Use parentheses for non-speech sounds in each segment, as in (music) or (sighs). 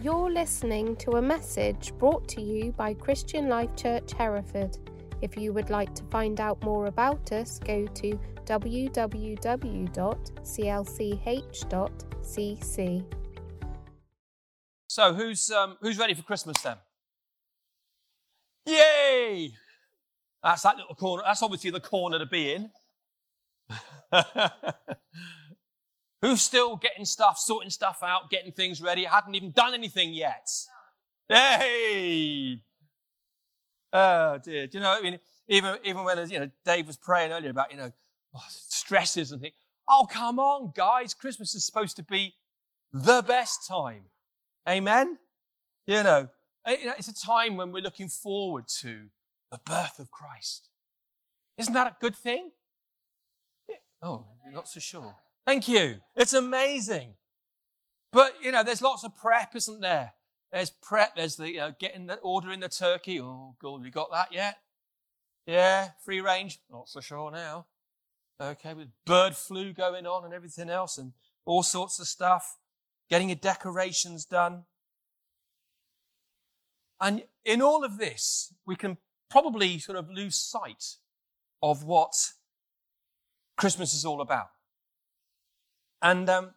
You're listening to a message brought to you by Christian Life Church Hereford. If you would like to find out more about us, go to www.clch.cc. So who's um, who's ready for Christmas then? Yay! That's that little corner. That's obviously the corner to be in. (laughs) who's still getting stuff, sorting stuff out, getting things ready? I hadn't even done anything yet. Hey! Oh dear. Do you know? I mean, even even when you know Dave was praying earlier about you know oh, stresses and things. Oh come on, guys! Christmas is supposed to be the best time. Amen. You know, eh, it's a time when we're looking forward to the birth of Christ. Isn't that a good thing? Oh, not so sure. Thank you. It's amazing. But, you know, there's lots of prep, isn't there? There's prep, there's the you know, getting the ordering the turkey. Oh, God, we got that yet? Yeah, free range. Not so sure now. Okay, with bird flu going on and everything else and all sorts of stuff. Getting your decorations done. And in all of this, we can probably sort of lose sight of what Christmas is all about. And um,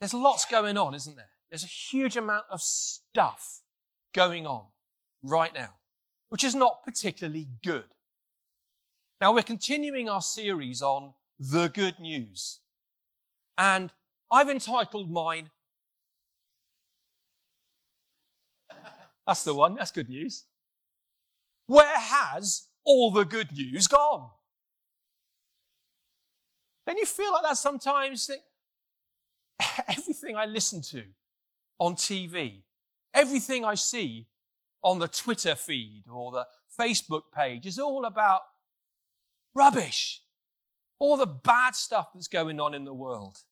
there's lots going on, isn't there? There's a huge amount of stuff going on right now, which is not particularly good. Now, we're continuing our series on the good news. And I've entitled mine, That's the one, that's good news. Where has all the good news gone? Then you feel like that sometimes. (sighs) Everything I listen to on TV, everything I see on the Twitter feed or the Facebook page is all about rubbish. All the bad stuff that's going on in the world.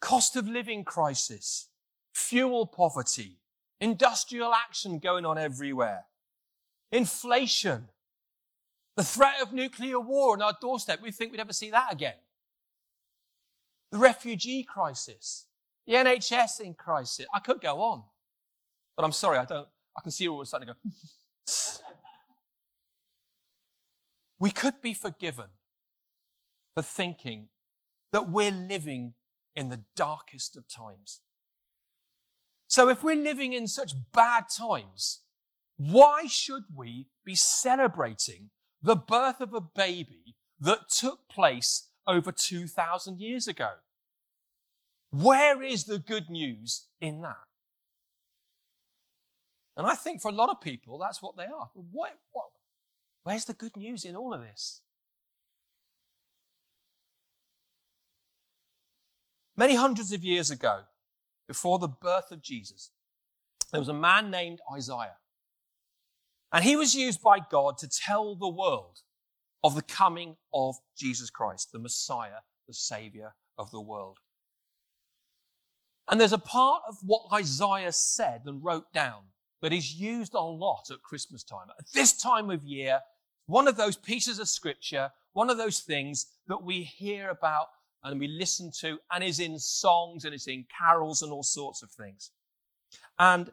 Cost of living crisis, fuel poverty, industrial action going on everywhere, inflation, the threat of nuclear war on our doorstep. We think we'd ever see that again. The refugee crisis, the NHS in crisis. I could go on, but I'm sorry, I don't. I can see you all a sudden go. (laughs) we could be forgiven for thinking that we're living in the darkest of times. So if we're living in such bad times, why should we be celebrating the birth of a baby that took place over 2,000 years ago? Where is the good news in that? And I think for a lot of people, that's what they are. What, what, where's the good news in all of this? Many hundreds of years ago, before the birth of Jesus, there was a man named Isaiah. And he was used by God to tell the world of the coming of Jesus Christ, the Messiah, the Savior of the world. And there's a part of what Isaiah said and wrote down that is used a lot at Christmas time. At this time of year, one of those pieces of scripture, one of those things that we hear about and we listen to and is in songs and it's in carols and all sorts of things. And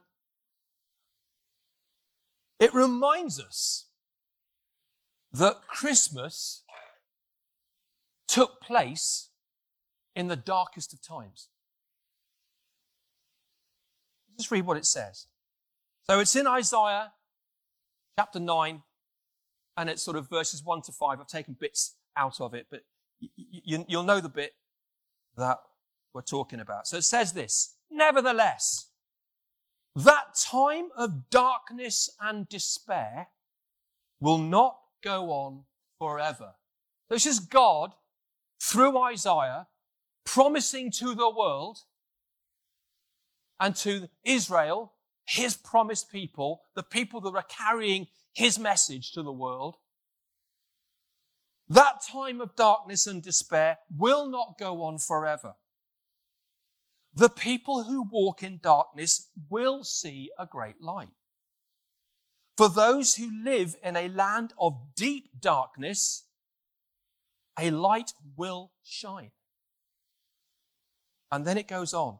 it reminds us that Christmas took place in the darkest of times. Let's read what it says. So it's in Isaiah chapter 9, and it's sort of verses 1 to 5. I've taken bits out of it, but you, you'll know the bit that we're talking about. So it says this, nevertheless, that time of darkness and despair will not go on forever. So This is God, through Isaiah, promising to the world and to Israel, his promised people, the people that are carrying his message to the world, that time of darkness and despair will not go on forever. The people who walk in darkness will see a great light. For those who live in a land of deep darkness, a light will shine. And then it goes on.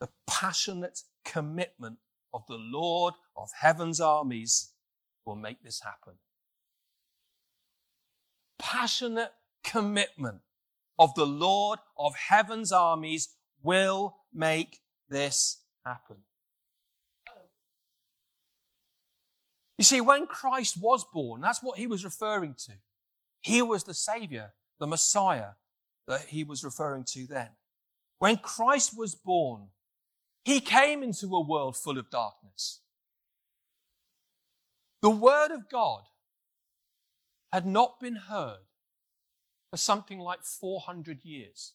The passionate commitment of the Lord of heaven's armies will make this happen. Passionate commitment of the Lord of heaven's armies will make this happen. You see, when Christ was born, that's what he was referring to. He was the Savior, the Messiah that he was referring to then. When Christ was born, he came into a world full of darkness. The Word of God had not been heard for something like 400 years.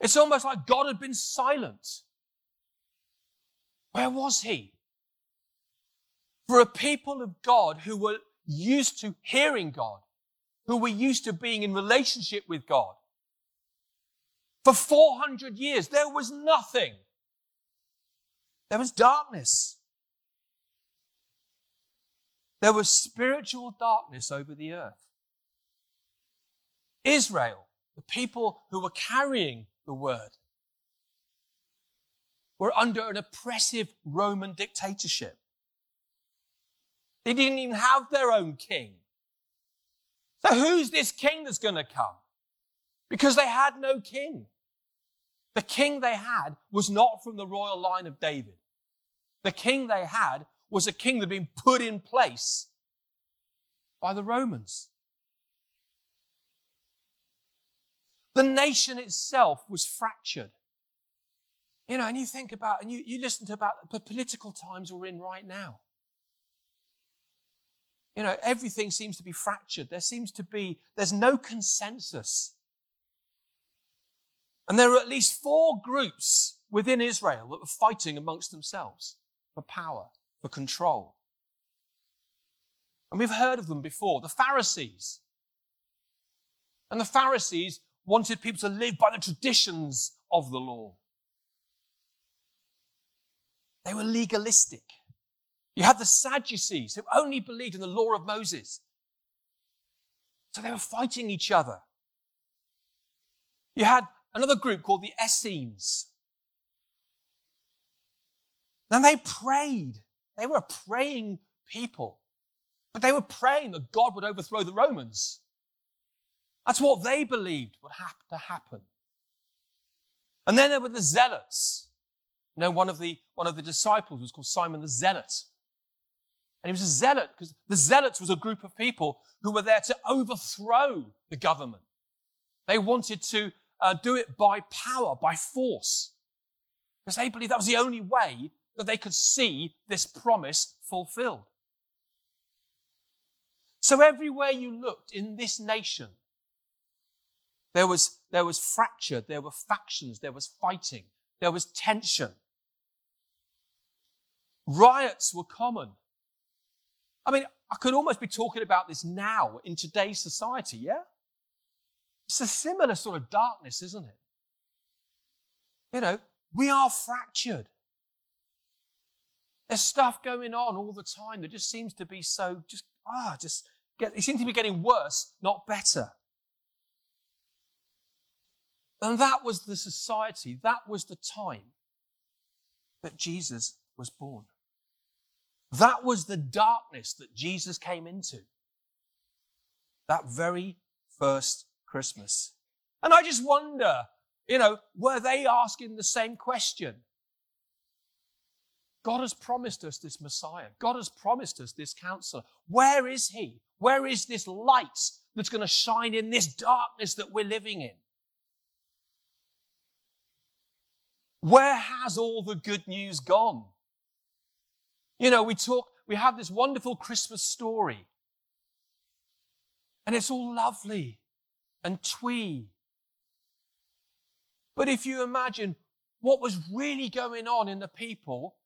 It's almost like God had been silent. Where was He? For a people of God who were used to hearing God, who were used to being in relationship with God, for 400 years, there was nothing. There was darkness. There was spiritual darkness over the earth. Israel, the people who were carrying the word, were under an oppressive Roman dictatorship. They didn't even have their own king. So who's this king that's going to come? Because they had no king. The king they had was not from the royal line of David. The king they had was a king that had been put in place by the Romans. The nation itself was fractured. You know, and you think about, and you, you listen to about the political times we're in right now. You know, everything seems to be fractured. There seems to be, there's no consensus. And there are at least four groups within Israel that were fighting amongst themselves for power, for control. And we've heard of them before the Pharisees. And the Pharisees wanted people to live by the traditions of the law. They were legalistic. You had the Sadducees who only believed in the law of Moses. So they were fighting each other. You had another group called the Essenes. And they prayed. They were a praying people. But they were praying that God would overthrow the Romans. That's what they believed would have to happen. And then there were the zealots. You know, one of the, one of the disciples was called Simon the Zealot. And he was a zealot because the zealots was a group of people who were there to overthrow the government. They wanted to uh, do it by power, by force, because they believed that was the only way that they could see this promise fulfilled. So everywhere you looked in this nation, there was, there was fracture, there were factions, there was fighting, there was tension. Riots were common. I mean, I could almost be talking about this now in today's society, yeah? It's a similar sort of darkness, isn't it? You know, we are fractured. There's stuff going on all the time that just seems to be so just ah just get it seems to be getting worse, not better. And that was the society, that was the time that Jesus was born. That was the darkness that Jesus came into. That very first Christmas. And I just wonder, you know, were they asking the same question? God has promised us this Messiah. God has promised us this counselor. Where is he? Where is this light that's going to shine in this darkness that we're living in? Where has all the good news gone? You know, we talk, we have this wonderful Christmas story. And it's all lovely and twee. But if you imagine what was really going on in the people,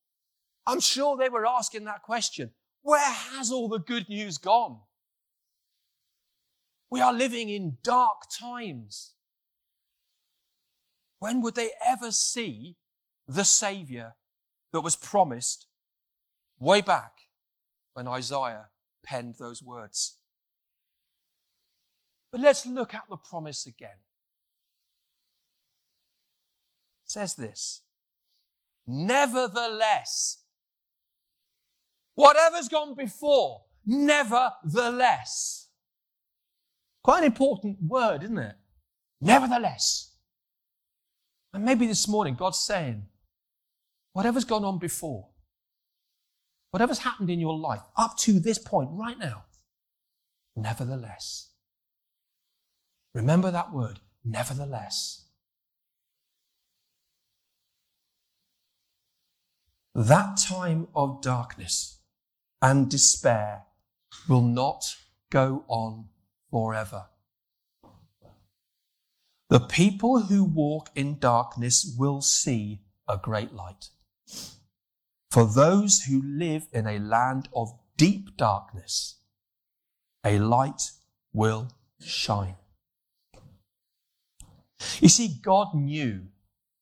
I'm sure they were asking that question. Where has all the good news gone? We are living in dark times. When would they ever see the Savior that was promised way back when Isaiah penned those words? But let's look at the promise again. It says this Nevertheless, whatever's gone before, nevertheless. Quite an important word, isn't it? Nevertheless. And maybe this morning God's saying, whatever's gone on before, whatever's happened in your life up to this point right now, nevertheless. Remember that word, nevertheless. That time of darkness and despair will not go on forever. The people who walk in darkness will see a great light. For those who live in a land of deep darkness, a light will shine. You see, God knew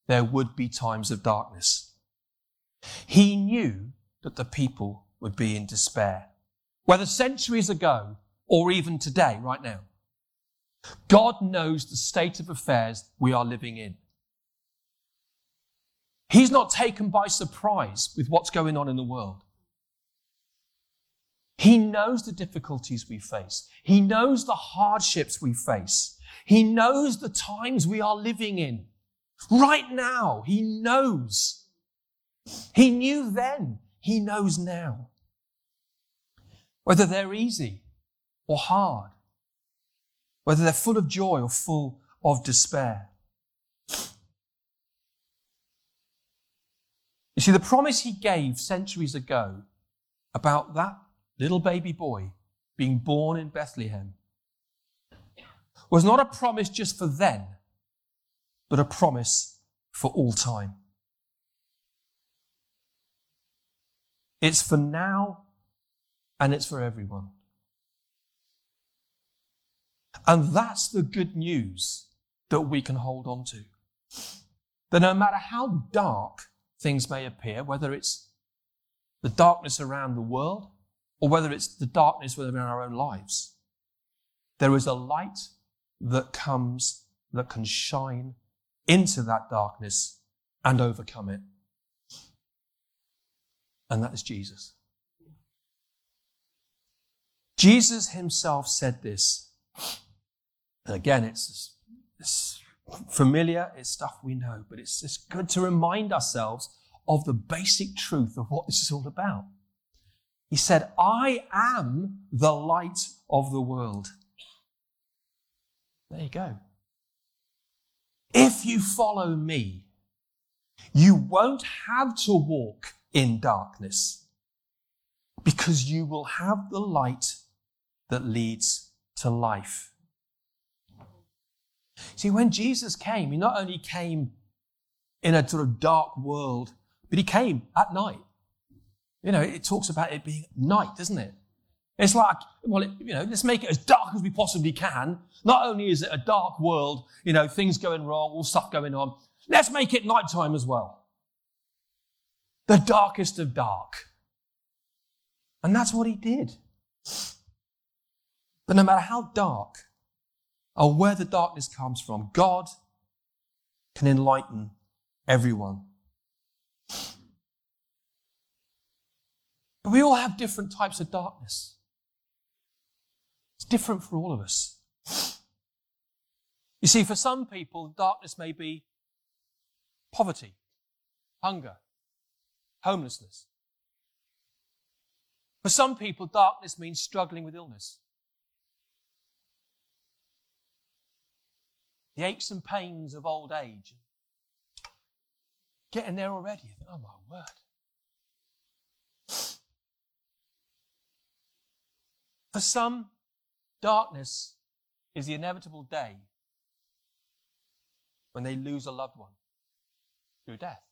there would be times of darkness. He knew that the people would be in despair. Whether centuries ago or even today, right now. God knows the state of affairs we are living in. He's not taken by surprise with what's going on in the world. He knows the difficulties we face. He knows the hardships we face. He knows the times we are living in. Right now, He knows. He knew then. He knows now. Whether they're easy or hard, whether they're full of joy or full of despair. You see, the promise he gave centuries ago about that little baby boy being born in Bethlehem was not a promise just for then, but a promise for all time. It's for now and it's for everyone. And that's the good news that we can hold on to. That no matter how dark things may appear, whether it's the darkness around the world or whether it's the darkness within our own lives, there is a light that comes that can shine into that darkness and overcome it. And that is Jesus. Jesus himself said this and again, it's, it's familiar, it's stuff we know, but it's just good to remind ourselves of the basic truth of what this is all about. He said, I am the light of the world. There you go. If you follow me, you won't have to walk in darkness because you will have the light that leads to life. See, when Jesus came, he not only came in a sort of dark world, but he came at night. You know, it talks about it being night, doesn't it? It's like, well, it, you know, let's make it as dark as we possibly can. Not only is it a dark world, you know, things going wrong, all stuff going on, let's make it nighttime as well. The darkest of dark. And that's what he did. But no matter how dark, or where the darkness comes from. God can enlighten everyone. But we all have different types of darkness. It's different for all of us. You see, for some people, darkness may be poverty, hunger, homelessness. For some people, darkness means struggling with illness. the aches and pains of old age. Getting there already. oh my word. For some, darkness is the inevitable day when they lose a loved one through death.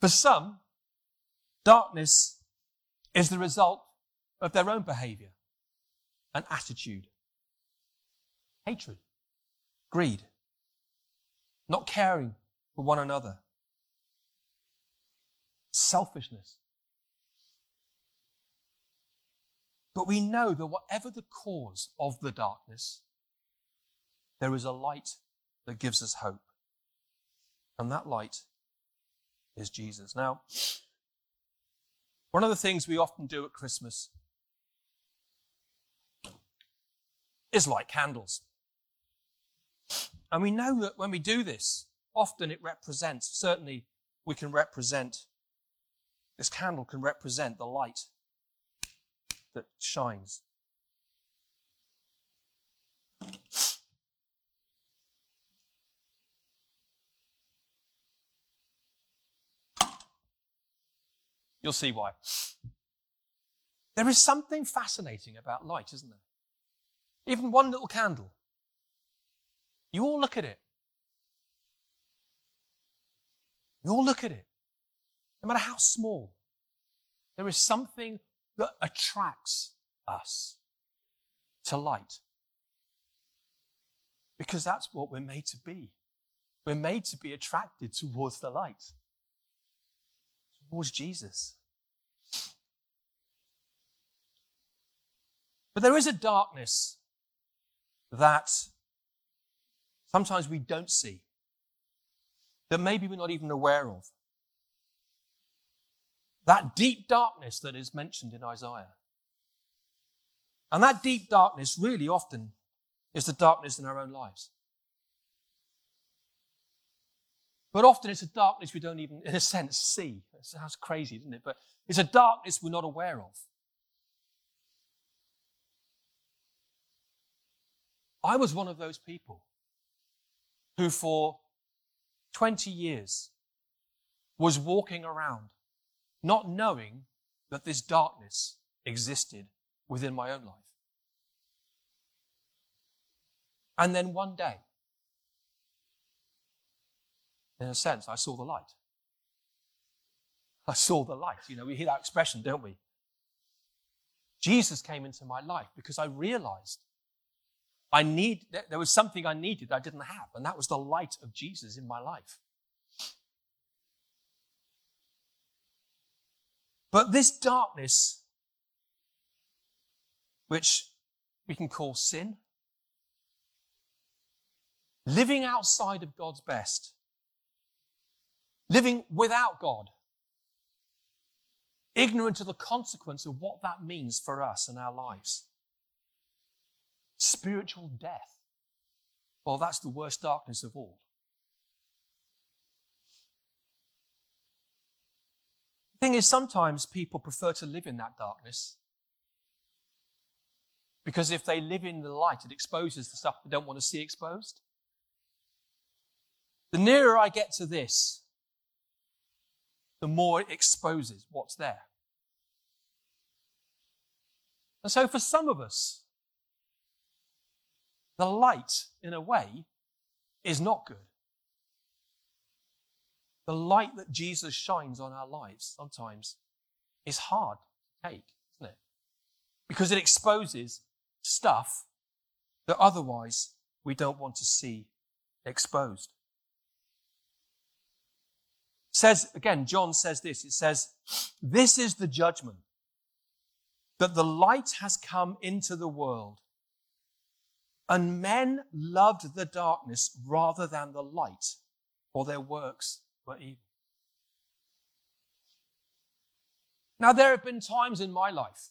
For some, darkness is the result of their own behavior and attitude, hatred, greed, not caring for one another, selfishness. But we know that whatever the cause of the darkness, there is a light that gives us hope. And that light is Jesus. Now, one of the things we often do at Christmas is light candles. And we know that when we do this, often it represents, certainly we can represent, this candle can represent the light that shines. You'll see why. There is something fascinating about light, isn't there? Even one little candle. You all look at it. You all look at it. No matter how small, there is something that attracts us to light. Because that's what we're made to be. We're made to be attracted towards the light towards Jesus. But there is a darkness that sometimes we don't see, that maybe we're not even aware of. That deep darkness that is mentioned in Isaiah. And that deep darkness really often is the darkness in our own lives. But often it's a darkness we don't even, in a sense, see. It sounds crazy, doesn't it? But it's a darkness we're not aware of. I was one of those people who, for 20 years, was walking around not knowing that this darkness existed within my own life. And then one day, in a sense, I saw the light. I saw the light. You know, we hear that expression, don't we? Jesus came into my life because I realized I need, there was something I needed I didn't have, and that was the light of Jesus in my life. But this darkness, which we can call sin, living outside of God's best, living without God, ignorant of the consequence of what that means for us and our lives. Spiritual death. Well, that's the worst darkness of all. Thing is, sometimes people prefer to live in that darkness because if they live in the light, it exposes the stuff they don't want to see exposed. The nearer I get to this, the more it exposes what's there. And so for some of us, the light, in a way, is not good. The light that Jesus shines on our lives sometimes is hard to take, isn't it? Because it exposes stuff that otherwise we don't want to see exposed. It says, again, John says this. It says, This is the judgment that the light has come into the world, and men loved the darkness rather than the light, for their works were evil. Now, there have been times in my life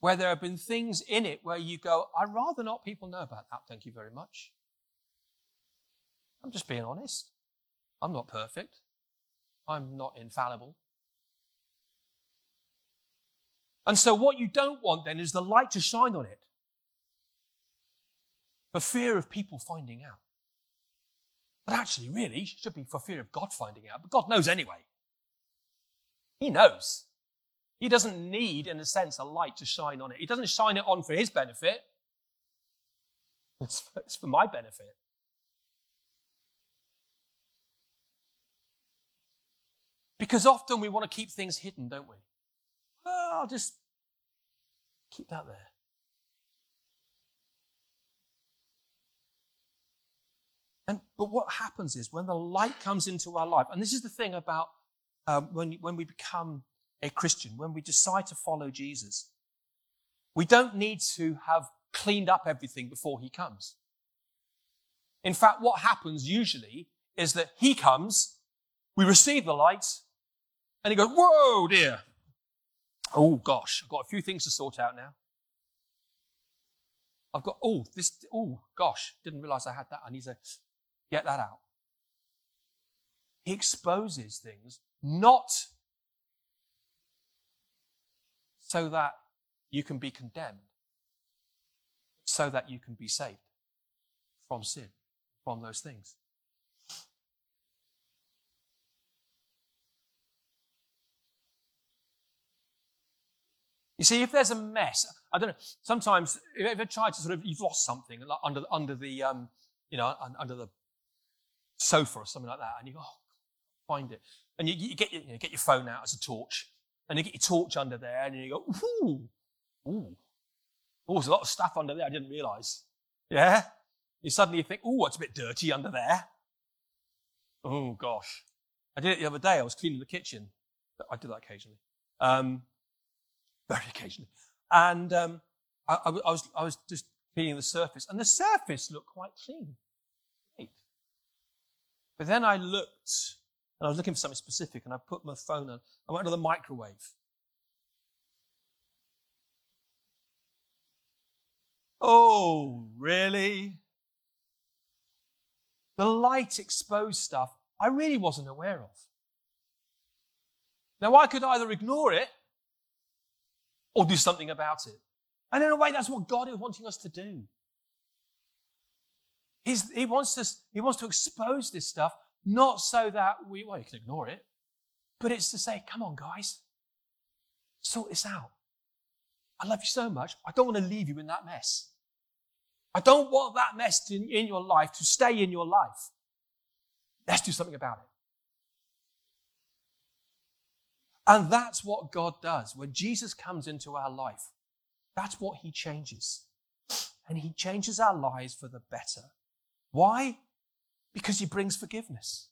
where there have been things in it where you go, I'd rather not people know about that, thank you very much. I'm just being honest. I'm not perfect. I'm not infallible. And so, what you don't want then is the light to shine on it for fear of people finding out. But actually, really, it should be for fear of God finding out. But God knows anyway. He knows. He doesn't need, in a sense, a light to shine on it. He doesn't shine it on for his benefit. (laughs) It's for, it's for my benefit. Because often we want to keep things hidden, don't we? I'll just keep that there. And, but what happens is when the light comes into our life, and this is the thing about um, when, when we become a Christian, when we decide to follow Jesus, we don't need to have cleaned up everything before he comes. In fact, what happens usually is that he comes, we receive the light, and he goes, Whoa, dear. Oh, gosh, I've got a few things to sort out now. I've got, oh, this, oh, gosh, didn't realize I had that. I need to get that out. He exposes things not so that you can be condemned, so that you can be saved from sin, from those things. You see, if there's a mess, I don't know. Sometimes, if you ever tried to sort of, you've lost something under under the, um, you know, under the sofa or something like that, and you go, oh, find it, and you, you get your, you know, get your phone out as a torch, and you get your torch under there, and you go, ooh, ooh, oh, there's a lot of stuff under there I didn't realise. Yeah, you suddenly think, oh, it's a bit dirty under there. Oh gosh, I did it the other day. I was cleaning the kitchen. I do that occasionally. Um, very occasionally. And um, I, I, I, was, I was just cleaning the surface, and the surface looked quite clean. But then I looked, and I was looking for something specific, and I put my phone on. I went to the microwave. Oh, really? The light exposed stuff I really wasn't aware of. Now, I could either ignore it or do something about it. And in a way, that's what God is wanting us to do. He's, he, wants us, he wants to expose this stuff, not so that we, well, you can ignore it, but it's to say, come on, guys, sort this out. I love you so much. I don't want to leave you in that mess. I don't want that mess in, in your life to stay in your life. Let's do something about it. And that's what God does. When Jesus comes into our life, that's what he changes. And he changes our lives for the better. Why? Because he brings forgiveness.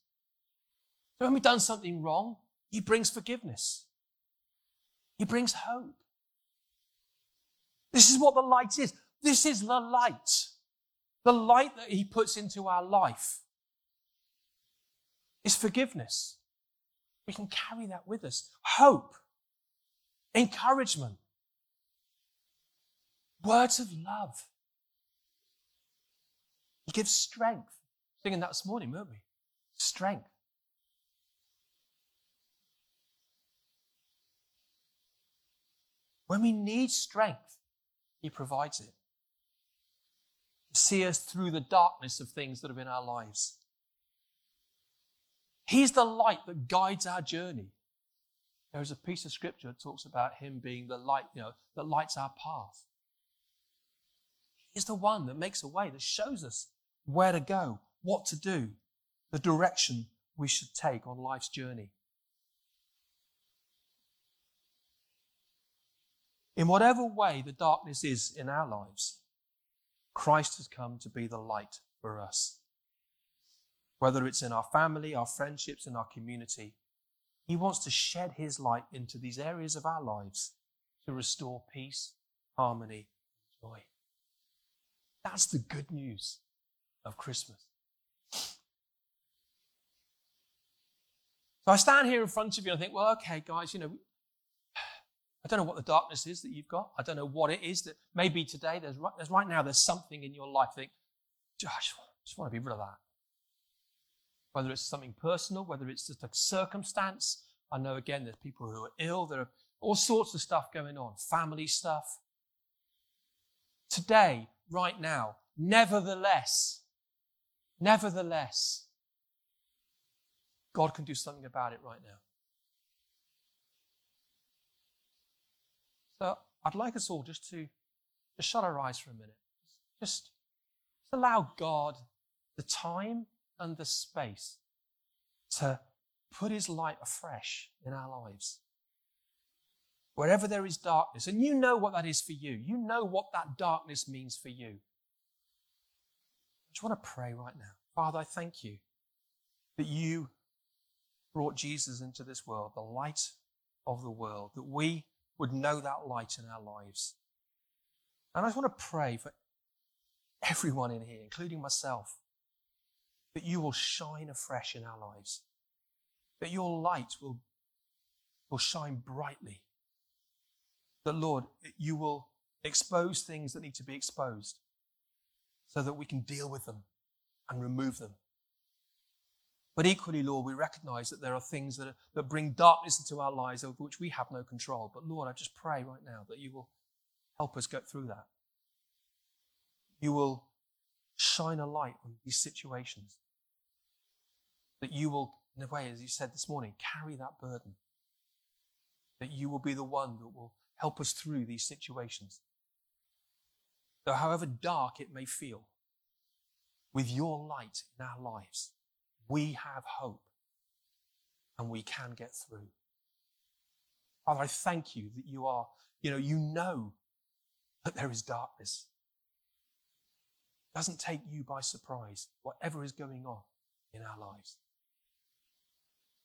So when we've done something wrong, he brings forgiveness. He brings hope. This is what the light is. This is the light. The light that he puts into our life is forgiveness. We can carry that with us. Hope, encouragement, words of love. He gives strength. Singing that this morning, weren't we? Strength. When we need strength, He provides it. See us through the darkness of things that are in our lives. He's the light that guides our journey. There is a piece of scripture that talks about him being the light, you know, that lights our path. He's the one that makes a way, that shows us where to go, what to do, the direction we should take on life's journey. In whatever way the darkness is in our lives, Christ has come to be the light for us whether it's in our family, our friendships, in our community. He wants to shed his light into these areas of our lives to restore peace, harmony, joy. That's the good news of Christmas. So I stand here in front of you and I think, well, okay, guys, you know, I don't know what the darkness is that you've got. I don't know what it is that maybe today there's right, there's right now there's something in your life that think, I just want to be rid of that whether it's something personal, whether it's just a circumstance. I know again there's people who are ill, there are all sorts of stuff going on, family stuff. Today, right now, nevertheless, nevertheless, God can do something about it right now. So I'd like us all just to just shut our eyes for a minute. Just, just allow God the time and the space to put his light afresh in our lives. Wherever there is darkness, and you know what that is for you, you know what that darkness means for you. I just want to pray right now. Father, I thank you that you brought Jesus into this world, the light of the world, that we would know that light in our lives. And I just want to pray for everyone in here, including myself, that you will shine afresh in our lives, that your light will, will shine brightly, that, Lord, you will expose things that need to be exposed so that we can deal with them and remove them. But equally, Lord, we recognize that there are things that, are, that bring darkness into our lives over which we have no control. But Lord, I just pray right now that you will help us get through that. You will shine a light on these situations. That you will, in a way, as you said this morning, carry that burden. That you will be the one that will help us through these situations. Though however dark it may feel, with your light in our lives, we have hope and we can get through. Father, I thank you that you are, you know, you know that there is darkness. It doesn't take you by surprise, whatever is going on in our lives.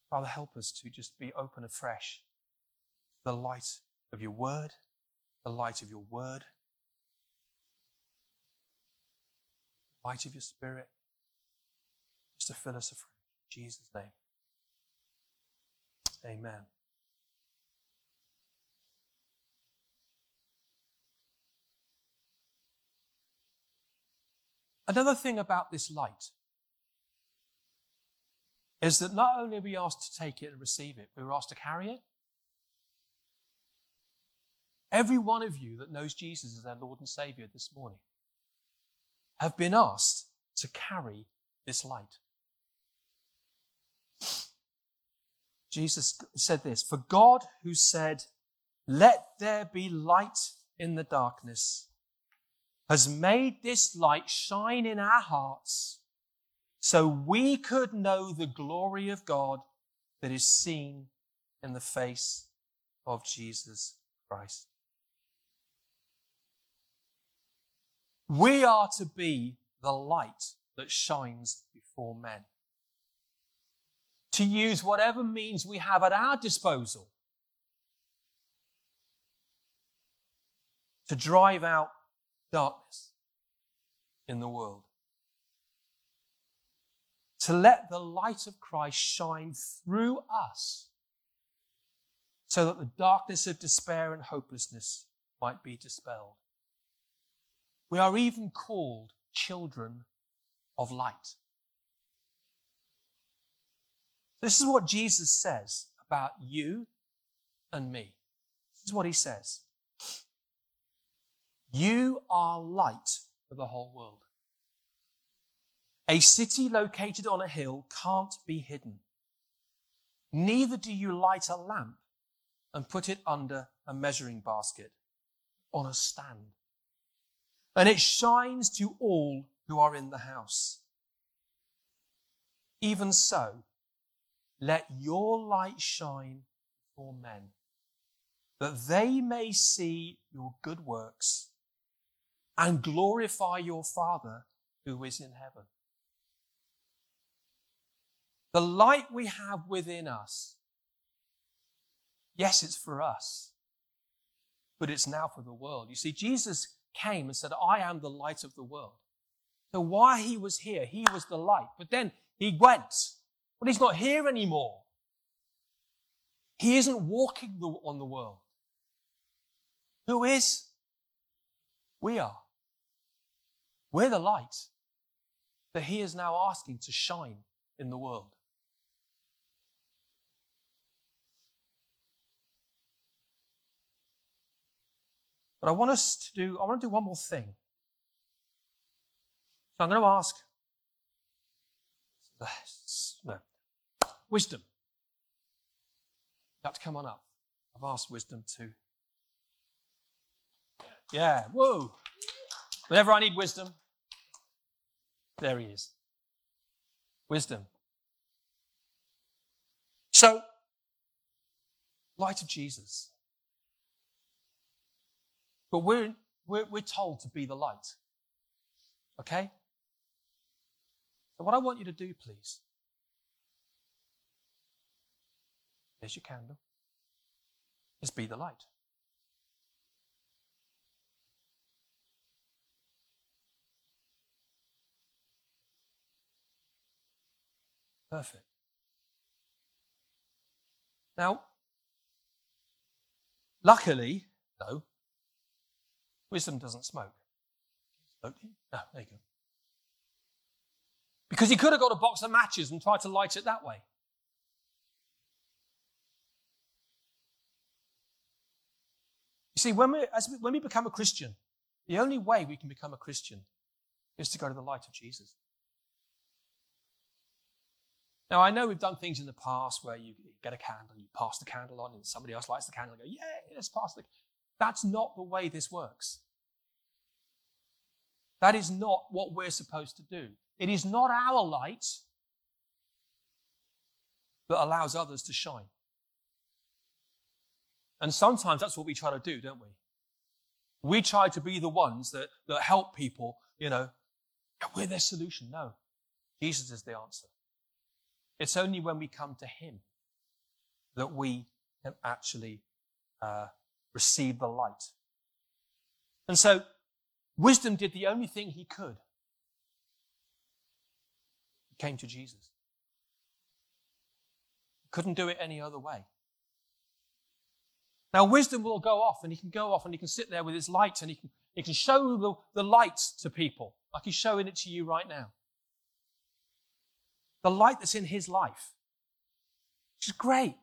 Father, help us to just be open afresh the light of your word, the light of your word, the light of your spirit, just to fill us afresh. In Jesus' name. Amen. Another thing about this light is that not only are we asked to take it and receive it, we are asked to carry it. Every one of you that knows Jesus as their Lord and Savior this morning have been asked to carry this light. Jesus said this For God, who said, Let there be light in the darkness, has made this light shine in our hearts so we could know the glory of God that is seen in the face of Jesus Christ. We are to be the light that shines before men to use whatever means we have at our disposal to drive out darkness in the world. To let the light of Christ shine through us so that the darkness of despair and hopelessness might be dispelled. We are even called children of light. This is what Jesus says about you and me. This is what he says. You are light for the whole world. A city located on a hill can't be hidden. Neither do you light a lamp and put it under a measuring basket on a stand. And it shines to all who are in the house. Even so, let your light shine before men, that they may see your good works and glorify your Father who is in heaven. The light we have within us, yes, it's for us, but it's now for the world. You see, Jesus came and said, I am the light of the world. So while he was here, he was the light. But then he went but he's not here anymore. He isn't walking the, on the world. Who is? We are. We're the light that he is now asking to shine in the world. But I want us to do, I want to do one more thing. So I'm going to ask, no, Wisdom. Have to come on up. I've asked wisdom to Yeah, whoa. Whenever I need wisdom, there he is. Wisdom. So, light of Jesus. But we're, we're, we're told to be the light. Okay? So, what I want you to do, please, there's your candle, is be the light. Perfect. Now, luckily, though, wisdom doesn't smoke. Smoke? No, there you go. Because he could have got a box of matches and tried to light it that way. You see, when we, as we, when we become a Christian, the only way we can become a Christian is to go to the light of Jesus. Now, I know we've done things in the past where you get a candle, you pass the candle on, and somebody else lights the candle and go, yeah, let's pass the. That's not the way this works. That is not what we're supposed to do. It is not our light that allows others to shine. And sometimes that's what we try to do, don't we? We try to be the ones that, that help people, you know, we're their solution. No, Jesus is the answer. It's only when we come to Him that we can actually uh, receive the light. And so, wisdom did the only thing he could. He came to Jesus. Couldn't do it any other way. Now, wisdom will go off, and he can go off and he can sit there with his light and he can, he can show the, the light to people, like he's showing it to you right now the light that's in his life, which is great.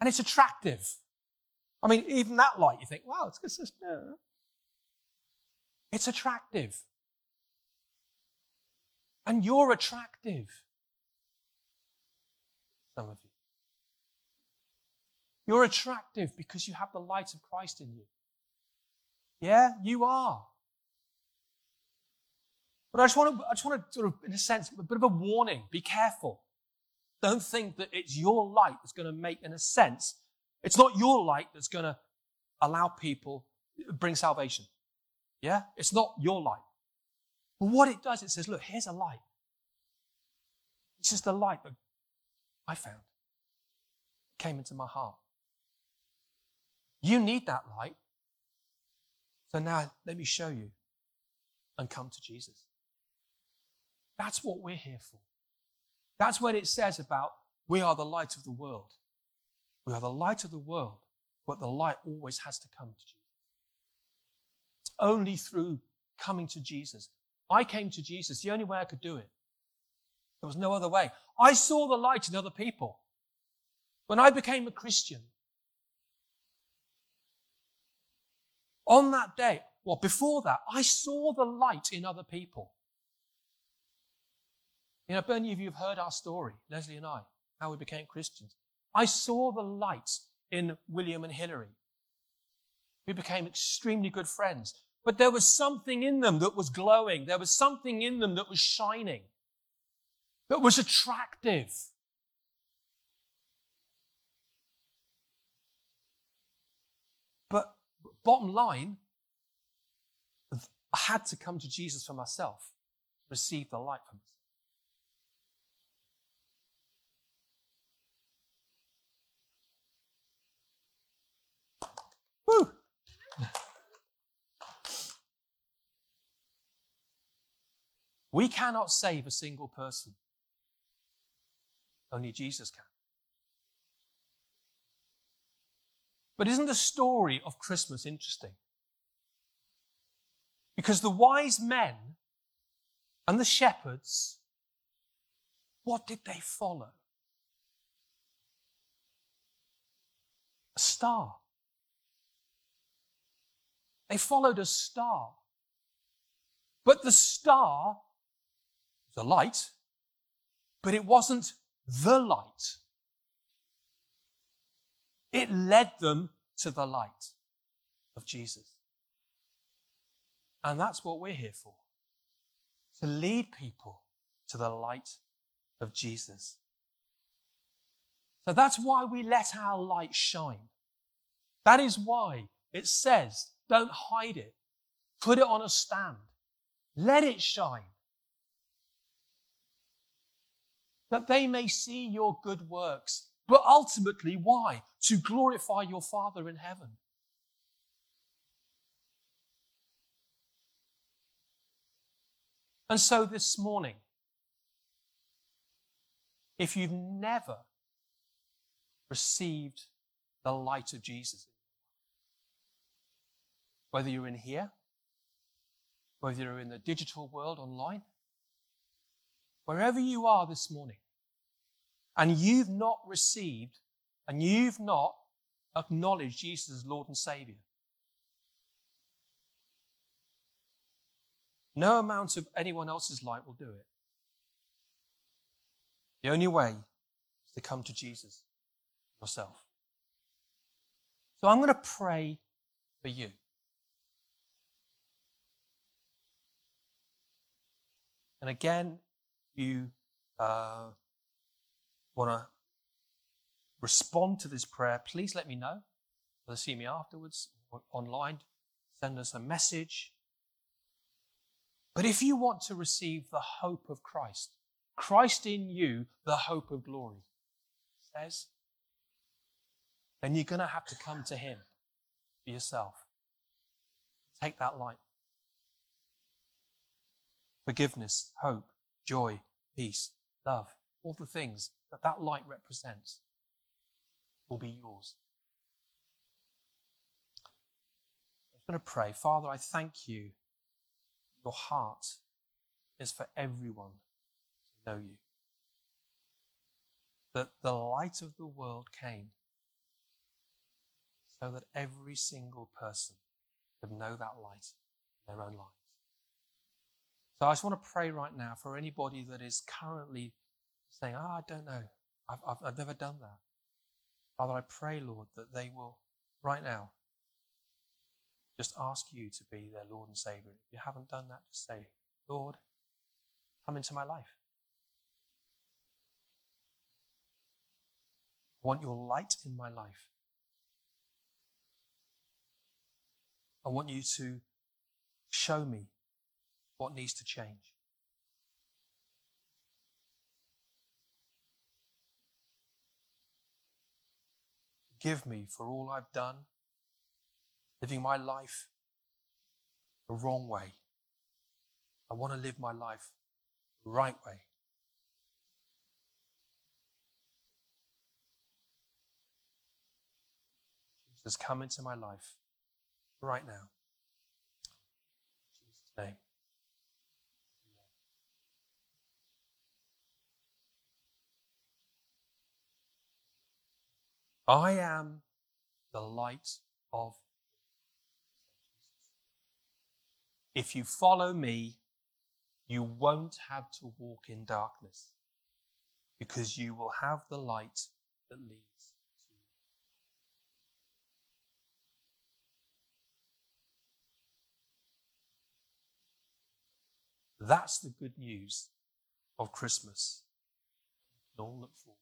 And it's attractive. I mean, even that light, you think, wow, it's yeah. it's attractive. And you're attractive. Some of you. You're attractive because you have the light of Christ in you. Yeah, you are. But I just want to, I just want to sort of, in a sense, a bit of a warning. Be careful. Don't think that it's your light that's going to make, in a sense, it's not your light that's going to allow people, bring salvation. Yeah? It's not your light. But what it does, it says, look, here's a light. It's just the light that I found. It came into my heart. You need that light. So now let me show you and come to Jesus. That's what we're here for. That's what it says about we are the light of the world. We are the light of the world, but the light always has to come to Jesus. It's only through coming to Jesus. I came to Jesus the only way I could do it. There was no other way. I saw the light in other people. When I became a Christian, on that day, well, before that, I saw the light in other people. You know, many of you have heard our story, Leslie and I, how we became Christians. I saw the light in William and Hillary. We became extremely good friends. But there was something in them that was glowing. There was something in them that was shining, that was attractive. But bottom line, I had to come to Jesus for myself, receive the light from him. We cannot save a single person. Only Jesus can. But isn't the story of Christmas interesting? Because the wise men and the shepherds, what did they follow? A star. They followed a star. But the star a light, but it wasn't the light. It led them to the light of Jesus. And that's what we're here for to lead people to the light of Jesus. So that's why we let our light shine. That is why it says, don't hide it. Put it on a stand. Let it shine. That they may see your good works. But ultimately, why? To glorify your Father in heaven. And so this morning, if you've never received the light of Jesus, whether you're in here, whether you're in the digital world online, wherever you are this morning, and you've not received and you've not acknowledged Jesus as Lord and Savior, No amount of anyone else's light will do it. The only way is to come to Jesus yourself. So I'm going to pray for you. And again, you uh, want to respond to this prayer, please let me know. Whether see me afterwards or online, send us a message. But if you want to receive the hope of Christ, Christ in you, the hope of glory, says, then you're going to have to come to Him for yourself. Take that light. Forgiveness, hope, joy, peace, love, all the things that that light represents will be yours. I'm going to pray. Father, I thank you your heart is for everyone to know you. That the light of the world came so that every single person could know that light in their own lives. So I just want to pray right now for anybody that is currently saying, oh, I don't know. I've, I've, I've never done that. Father, I pray, Lord, that they will right now just ask you to be their Lord and Savior. If you haven't done that, just say, Lord, come into my life. I want your light in my life. I want you to show me what needs to change. Forgive me for all I've done living my life the wrong way. I want to live my life the right way. Jesus, come into my life right now. In Jesus' name. I am the light of If you follow me, you won't have to walk in darkness because you will have the light that leads to you. That's the good news of Christmas. All look forward.